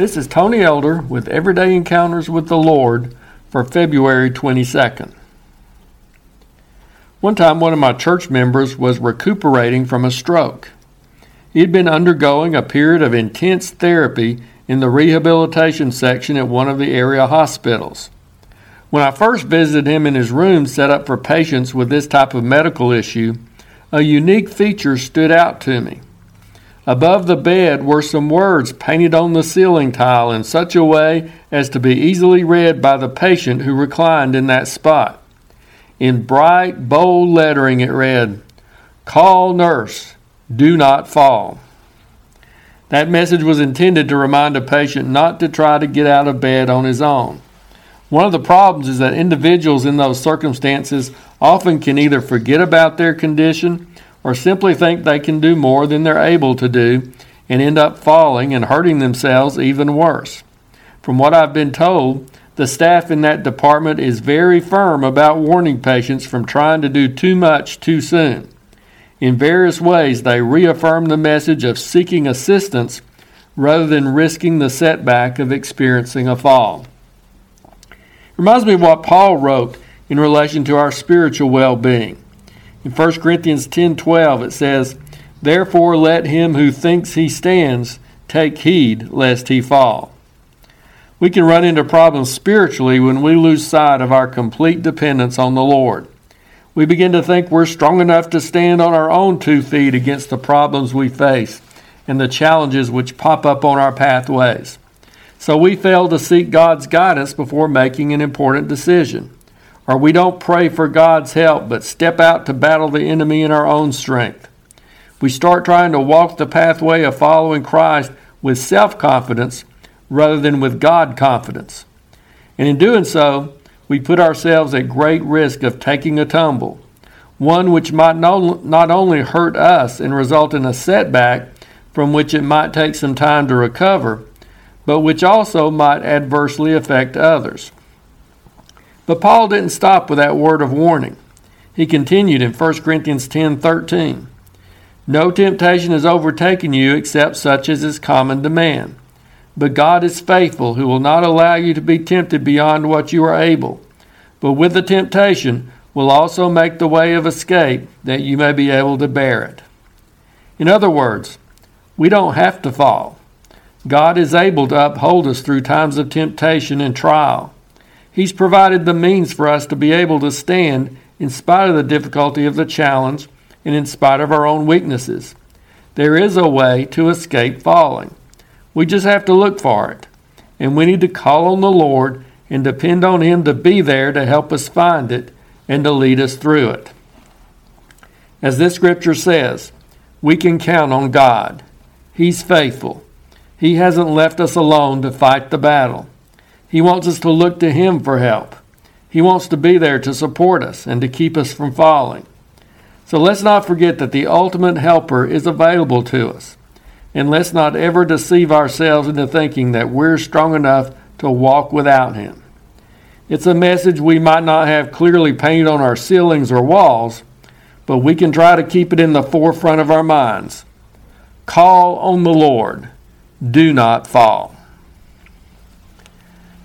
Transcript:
This is Tony Elder with Everyday Encounters with the Lord for February 22nd. One time, one of my church members was recuperating from a stroke. He had been undergoing a period of intense therapy in the rehabilitation section at one of the area hospitals. When I first visited him in his room set up for patients with this type of medical issue, a unique feature stood out to me. Above the bed were some words painted on the ceiling tile in such a way as to be easily read by the patient who reclined in that spot. In bright, bold lettering, it read, Call nurse, do not fall. That message was intended to remind a patient not to try to get out of bed on his own. One of the problems is that individuals in those circumstances often can either forget about their condition or simply think they can do more than they're able to do and end up falling and hurting themselves even worse. From what I've been told, the staff in that department is very firm about warning patients from trying to do too much too soon. In various ways, they reaffirm the message of seeking assistance rather than risking the setback of experiencing a fall. It reminds me of what Paul wrote in relation to our spiritual well being. In 1 Corinthians 10:12 it says, "Therefore let him who thinks he stands take heed lest he fall." We can run into problems spiritually when we lose sight of our complete dependence on the Lord. We begin to think we're strong enough to stand on our own two feet against the problems we face and the challenges which pop up on our pathways. So we fail to seek God's guidance before making an important decision or we don't pray for God's help but step out to battle the enemy in our own strength. We start trying to walk the pathway of following Christ with self confidence rather than with God confidence. And in doing so, we put ourselves at great risk of taking a tumble, one which might not only hurt us and result in a setback from which it might take some time to recover, but which also might adversely affect others. But Paul didn't stop with that word of warning. He continued in 1 Corinthians 10:13. No temptation has overtaken you except such as is common to man. But God is faithful, who will not allow you to be tempted beyond what you are able, but with the temptation will also make the way of escape that you may be able to bear it. In other words, we don't have to fall. God is able to uphold us through times of temptation and trial. He's provided the means for us to be able to stand in spite of the difficulty of the challenge and in spite of our own weaknesses. There is a way to escape falling. We just have to look for it. And we need to call on the Lord and depend on Him to be there to help us find it and to lead us through it. As this scripture says, we can count on God. He's faithful. He hasn't left us alone to fight the battle. He wants us to look to Him for help. He wants to be there to support us and to keep us from falling. So let's not forget that the ultimate helper is available to us. And let's not ever deceive ourselves into thinking that we're strong enough to walk without Him. It's a message we might not have clearly painted on our ceilings or walls, but we can try to keep it in the forefront of our minds. Call on the Lord. Do not fall.